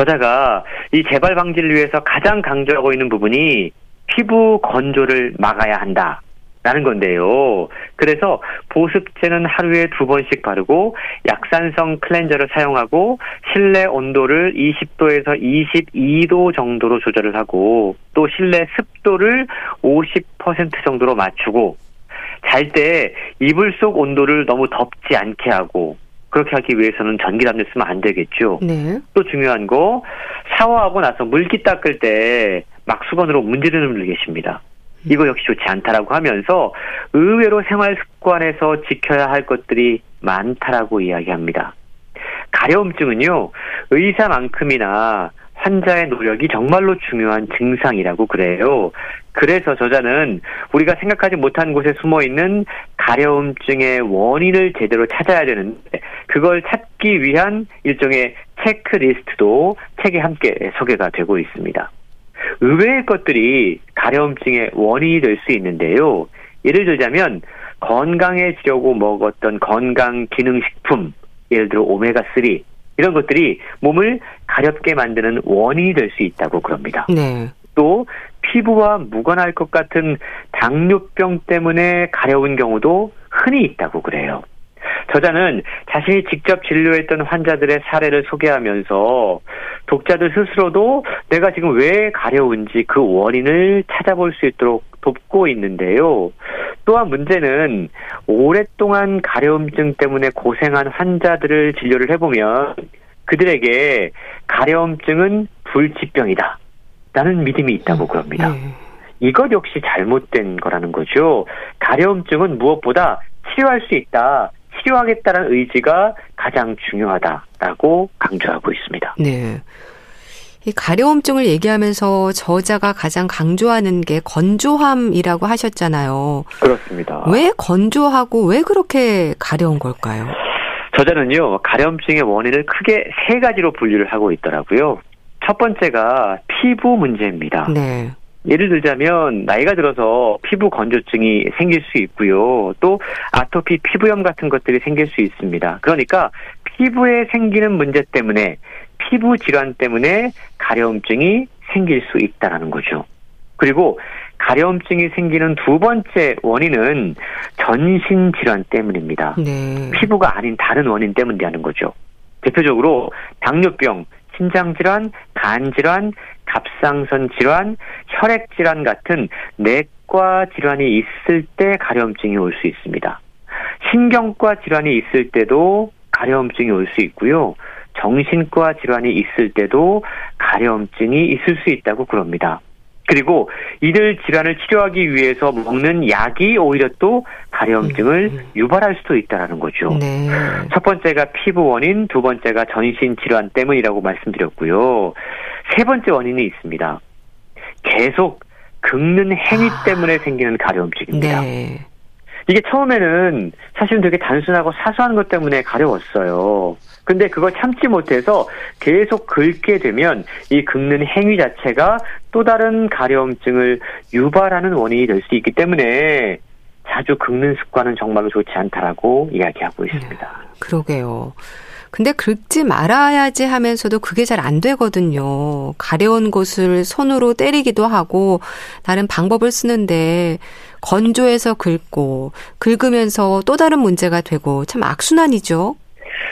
저자가 이 재발 방지를 위해서 가장 강조하고 있는 부분이 피부 건조를 막아야 한다. 라는 건데요. 그래서 보습제는 하루에 두 번씩 바르고 약산성 클렌저를 사용하고 실내 온도를 20도에서 22도 정도로 조절을 하고 또 실내 습도를 50% 정도로 맞추고 잘 때 이불 속 온도를 너무 덥지 않게 하고 그렇게 하기 위해서는 전기 담요 쓰면 안 되겠죠. 네. 또 중요한 거 샤워하고 나서 물기 닦을 때 막 수건으로 문지르는 분들 계십니다. 이거 역시 좋지 않다라고 하면서 의외로 생활 습관에서 지켜야 할 것들이 많다라고 이야기합니다. 가려움증은요, 의사만큼이나 환자의 노력이 정말로 중요한 증상이라고 그래요. 그래서 저자는 우리가 생각하지 못한 곳에 숨어 있는 가려움증의 원인을 제대로 찾아야 되는데 그걸 찾기 위한 일종의 체크리스트도 책에 함께 소개가 되고 있습니다. 의외의 것들이 가려움증의 원인이 될 수 있는데요. 예를 들자면 건강해지려고 먹었던 건강 기능식품, 예를 들어 오메가3 이런 것들이 몸을 가렵게 만드는 원인이 될 수 있다고 그럽니다. 네. 또 피부와 무관할 것 같은 당뇨병 때문에 가려운 경우도 흔히 있다고 그래요. 저자는 자신이 직접 진료했던 환자들의 사례를 소개하면서 독자들 스스로도 내가 지금 왜 가려운지 그 원인을 찾아볼 수 있도록 돕고 있는데요. 또한 문제는 오랫동안 가려움증 때문에 고생한 환자들을 진료를 해보면 그들에게 가려움증은 불치병이다. 라는 믿음이 있다고 그럽니다. 네. 이것 역시 잘못된 거라는 거죠. 가려움증은 무엇보다 치료할 수 있다. 치료하겠다는 의지가 가장 중요하다라고 강조하고 있습니다. 네. 이 가려움증을 얘기하면서 저자가 가장 강조하는 게 건조함이라고 하셨잖아요. 그렇습니다. 왜 건조하고 왜 그렇게 가려운 걸까요? 저자는요, 가려움증의 원인을 크게 세 가지로 분류를 하고 있더라고요. 첫 번째가 피부 문제입니다. 네. 예를 들자면 나이가 들어서 피부 건조증이 생길 수 있고요. 또 아토피 피부염 같은 것들이 생길 수 있습니다. 그러니까 피부에 생기는 문제 때문에 피부 질환 때문에 가려움증이 생길 수 있다라는 거죠. 그리고 가려움증이 생기는 두 번째 원인은 전신 질환 때문입니다. 네. 피부가 아닌 다른 원인 때문이라는 거죠. 대표적으로 당뇨병, 심장 질환, 간 질환, 갑상선 질환, 혈액 질환 같은 내과 질환이 있을 때 가려움증이 올 수 있습니다. 신경과 질환이 있을 때도 가려움증이 올 수 있고요. 정신과 질환이 있을 때도 가려움증이 있을 수 있다고 그럽니다. 그리고 이들 질환을 치료하기 위해서 먹는 약이 오히려 또 가려움증을 음. 유발할 수도 있다는 거죠. 네. 첫 번째가 피부 원인, 두 번째가 전신 질환 때문이라고 말씀드렸고요. 세 번째 원인이 있습니다. 계속 긁는 행위 아. 때문에 생기는 가려움증입니다. 네. 이게 처음에는 사실은 되게 단순하고 사소한 것 때문에 가려웠어요. 근데 그걸 참지 못해서 계속 긁게 되면 이 긁는 행위 자체가 또 다른 가려움증을 유발하는 원인이 될 수 있기 때문에 자주 긁는 습관은 정말로 좋지 않다라고 이야기하고 있습니다. 네, 그러게요. 근데 긁지 말아야지 하면서도 그게 잘 안 되거든요. 가려운 곳을 손으로 때리기도 하고 다른 방법을 쓰는데 건조해서 긁고 긁으면서 또 다른 문제가 되고 참 악순환이죠.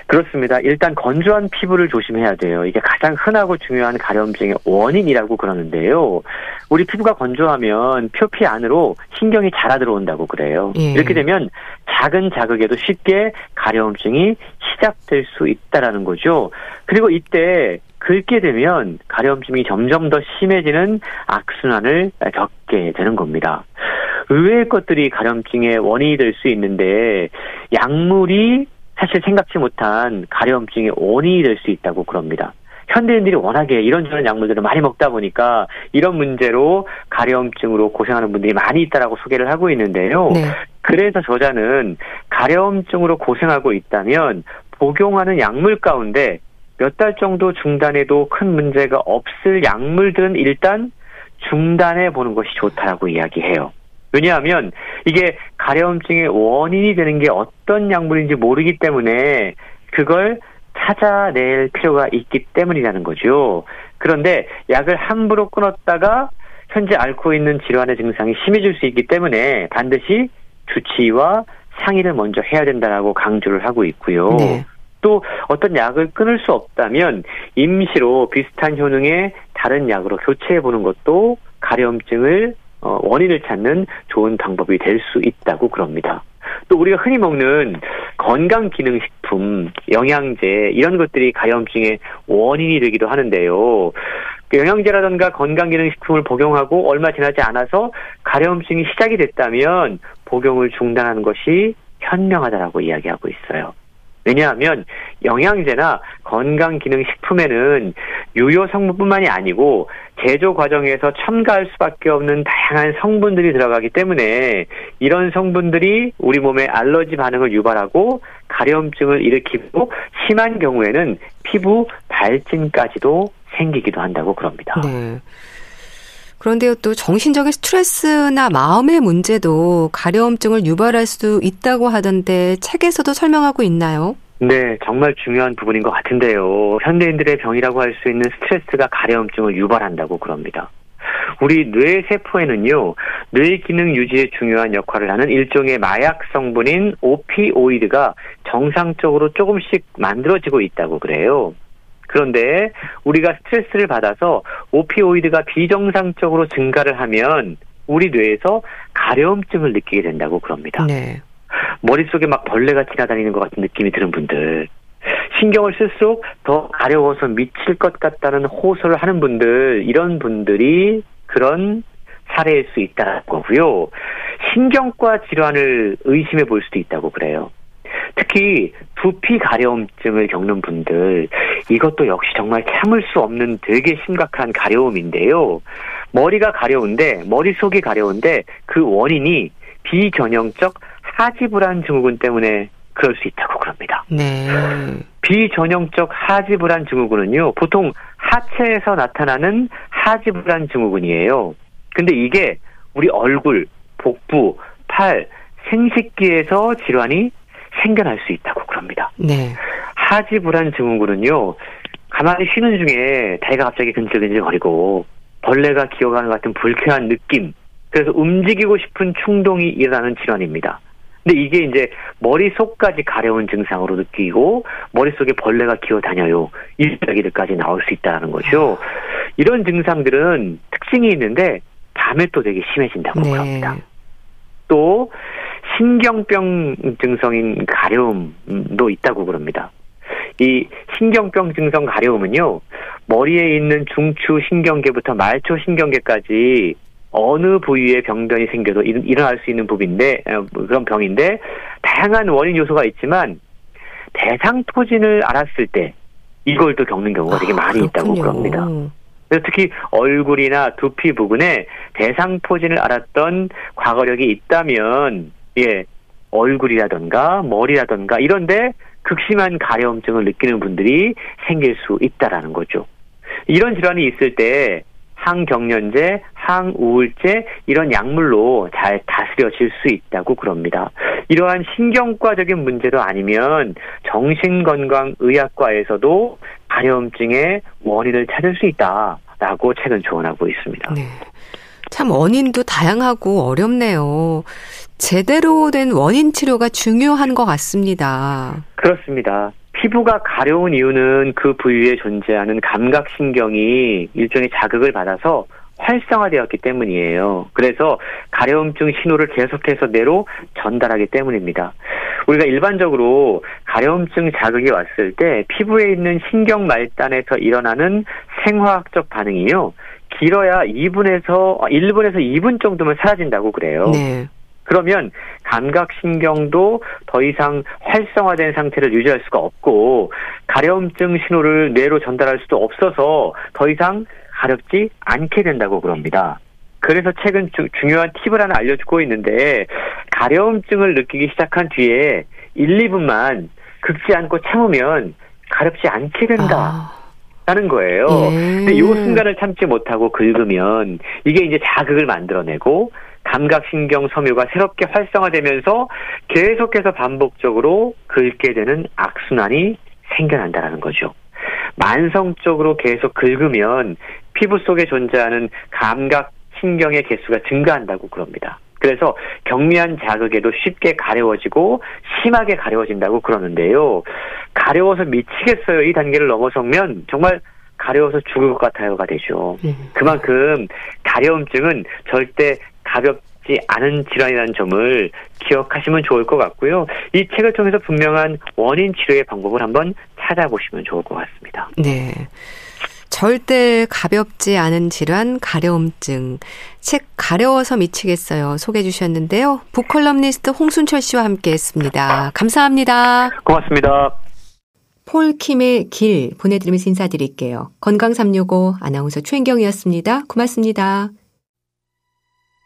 그렇습니다. 일단 건조한 피부를 조심해야 돼요. 이게 가장 흔하고 중요한 가려움증의 원인이라고 그러는데요. 우리 피부가 건조하면 표피 안으로 신경이 자라 들어온다고 그래요. 예. 이렇게 되면 작은 자극에도 쉽게 가려움증이 시작될 수 있다라는 거죠. 그리고 이때 긁게 되면 가려움증이 점점 더 심해지는 악순환을 겪게 되는 겁니다. 의외의 것들이 가려움증의 원인이 될 수 있는데 약물이 사실 생각지 못한 가려움증의 원인이 될 수 있다고 그럽니다. 현대인들이 워낙에 이런저런 약물들을 많이 먹다 보니까 이런 문제로 가려움증으로 고생하는 분들이 많이 있다라고 소개를 하고 있는데요. 네. 그래서 저자는 가려움증으로 고생하고 있다면 복용하는 약물 가운데 몇 달 정도 중단해도 큰 문제가 없을 약물들은 일단 중단해 보는 것이 좋다라고 이야기해요. 왜냐하면 이게 가려움증의 원인이 되는 게 어떤 약물인지 모르기 때문에 그걸 찾아낼 필요가 있기 때문이라는 거죠. 그런데 약을 함부로 끊었다가 현재 앓고 있는 질환의 증상이 심해질 수 있기 때문에 반드시 주치의와 상의를 먼저 해야 된다라고 강조를 하고 있고요. 네. 또 어떤 약을 끊을 수 없다면 임시로 비슷한 효능의 다른 약으로 교체해 보는 것도 가려움증을 어, 원인을 찾는 좋은 방법이 될 수 있다고 그럽니다. 또 우리가 흔히 먹는 건강 기능 식품, 영양제 이런 것들이 가염증의 원인이 되기도 하는데요. 그 영양제라든가 건강기능식품을 복용하고 얼마 지나지 않아서 가려움증이 시작이 됐다면 복용을 중단하는 것이 현명하다라고 이야기하고 있어요. 왜냐하면 영양제나 건강 기능 식품에는 유효 성분뿐만이 아니고 제조 과정에서 첨가할 수밖에 없는 다양한 성분들이 들어가기 때문에 이런 성분들이 우리 몸에 알러지 반응을 유발하고 가려움증을 일으키고 심한 경우에는 피부 발진까지도 생기기도 한다고 그럽니다. 네. 그런데요, 또 정신적인 스트레스나 마음의 문제도 가려움증을 유발할 수도 있다고 하던데 책에서도 설명하고 있나요? 네, 정말 중요한 부분인 것 같은데요. 현대인들의 병이라고 할 수 있는 스트레스가 가려움증을 유발한다고 그럽니다. 우리 뇌 세포에는요, 뇌 기능 유지에 중요한 역할을 하는 일종의 마약 성분인 오피오이드가 정상적으로 조금씩 만들어지고 있다고 그래요. 그런데 우리가 스트레스를 받아서 오피오이드가 비정상적으로 증가를 하면 우리 뇌에서 가려움증을 느끼게 된다고 그럽니다. 네. 머릿속에 막 벌레가 지나다니는 것 같은 느낌이 드는 분들, 신경을 쓸수록 더 가려워서 미칠 것 같다는 호소를 하는 분들, 이런 분들이 그런 사례일 수 있다는 거고요. 신경과 질환을 의심해 볼 수도 있다고 그래요. 특히 두피 가려움증을 겪는 분들 이것도 역시 정말 참을 수 없는 되게 심각한 가려움인데요. 머리가 가려운데 머릿속이 가려운데 그 원인이 비전형적 하지 불안 증후군 때문에 그럴 수 있다고 그럽니다. 네. 비전형적 하지 불안 증후군은요, 보통 하체에서 나타나는 하지 불안 증후군이에요. 근데 이게 우리 얼굴, 복부, 팔, 생식기에서 질환이 생겨날 수 있다고 그럽니다. 네. 하지 불안 증후군은요, 가만히 쉬는 중에 다리가 갑자기 근질근질거리고 벌레가 기어가는 같은 불쾌한 느낌, 그래서 움직이고 싶은 충동이 일어나는 질환입니다. 근데 이게 이제 머릿속까지 가려운 증상으로 느끼고 머릿속에 벌레가 기어 다녀요. 이런 이야기들까지 나올 수 있다는 거죠. 이런 증상들은 특징이 있는데 밤에 또 되게 심해진다고 네. 합니다. 또 신경병 증성인 가려움도 있다고 그럽니다. 이 신경병 증성 가려움은요, 머리에 있는 중추 신경계부터 말초 신경계까지 어느 부위에 병변이 생겨도 일어날 수 있는 부분인데 어, 그런 병인데 다양한 원인 요소가 있지만 대상 토진을 알았을 때 이걸 또 겪는 경우가 되게 아, 많이 있다고 그럽니다. 그래서 특히 얼굴이나 두피 부분에 대상포진을 알았던 과거력이 있다면 예 얼굴이라던가 머리라던가 이런데 극심한 가려움증을 느끼는 분들이 생길 수 있다라는 거죠. 이런 질환이 있을 때 항경련제, 항우울제 이런 약물로 잘 다스려질 수 있다고 그럽니다. 이러한 신경과적인 문제도 아니면 정신건강의학과에서도 가려움증의 원인을 찾을 수 있다라고 책은 조언하고 있습니다. 네. 참 원인도 다양하고 어렵네요. 제대로 된 원인 치료가 중요한 것 같습니다. 그렇습니다. 피부가 가려운 이유는 그 부위에 존재하는 감각신경이 일종의 자극을 받아서 활성화되었기 때문이에요. 그래서 가려움증 신호를 계속해서 뇌로 전달하기 때문입니다. 우리가 일반적으로 가려움증 자극이 왔을 때 피부에 있는 신경 말단에서 일어나는 생화학적 반응이요. 길어야 2분에서 1분에서 2분 정도면 사라진다고 그래요. 네. 그러면 감각신경도 더 이상 활성화된 상태를 유지할 수가 없고 가려움증 신호를 뇌로 전달할 수도 없어서 더 이상 가렵지 않게 된다고 그럽니다. 그래서 최근 주, 중요한 팁을 하나 알려주고 있는데 가려움증을 느끼기 시작한 뒤에 1, 2분만 긁지 않고 참으면 가렵지 않게 된다. 아. 하는 거예요. 예. 근데 이 순간을 참지 못하고 긁으면 이게 이제 자극을 만들어내고 감각신경 섬유가 새롭게 활성화되면서 계속해서 반복적으로 긁게 되는 악순환이 생겨난다라는 거죠. 만성적으로 계속 긁으면 피부 속에 존재하는 감각 신경의 개수가 증가한다고 그럽니다. 그래서 경미한 자극에도 쉽게 가려워지고 심하게 가려워진다고 그러는데요. 가려워서 미치겠어요. 이 단계를 넘어서면 정말 가려워서 죽을 것 같아요가 되죠. 네. 그만큼 가려움증은 절대 가볍지 않은 질환이라는 점을 기억하시면 좋을 것 같고요. 이 책을 통해서 분명한 원인 치료의 방법을 한번 찾아보시면 좋을 것 같습니다. 네. 절대 가볍지 않은 질환 가려움증. 책 가려워서 미치겠어요. 소개해 주셨는데요. 북컬럼니스트 홍순철 씨와 함께 했습니다. 감사합니다. 고맙습니다. 폴킴의 길 보내드리면서 인사드릴게요. 건강365 아나운서 최인경이었습니다. 고맙습니다.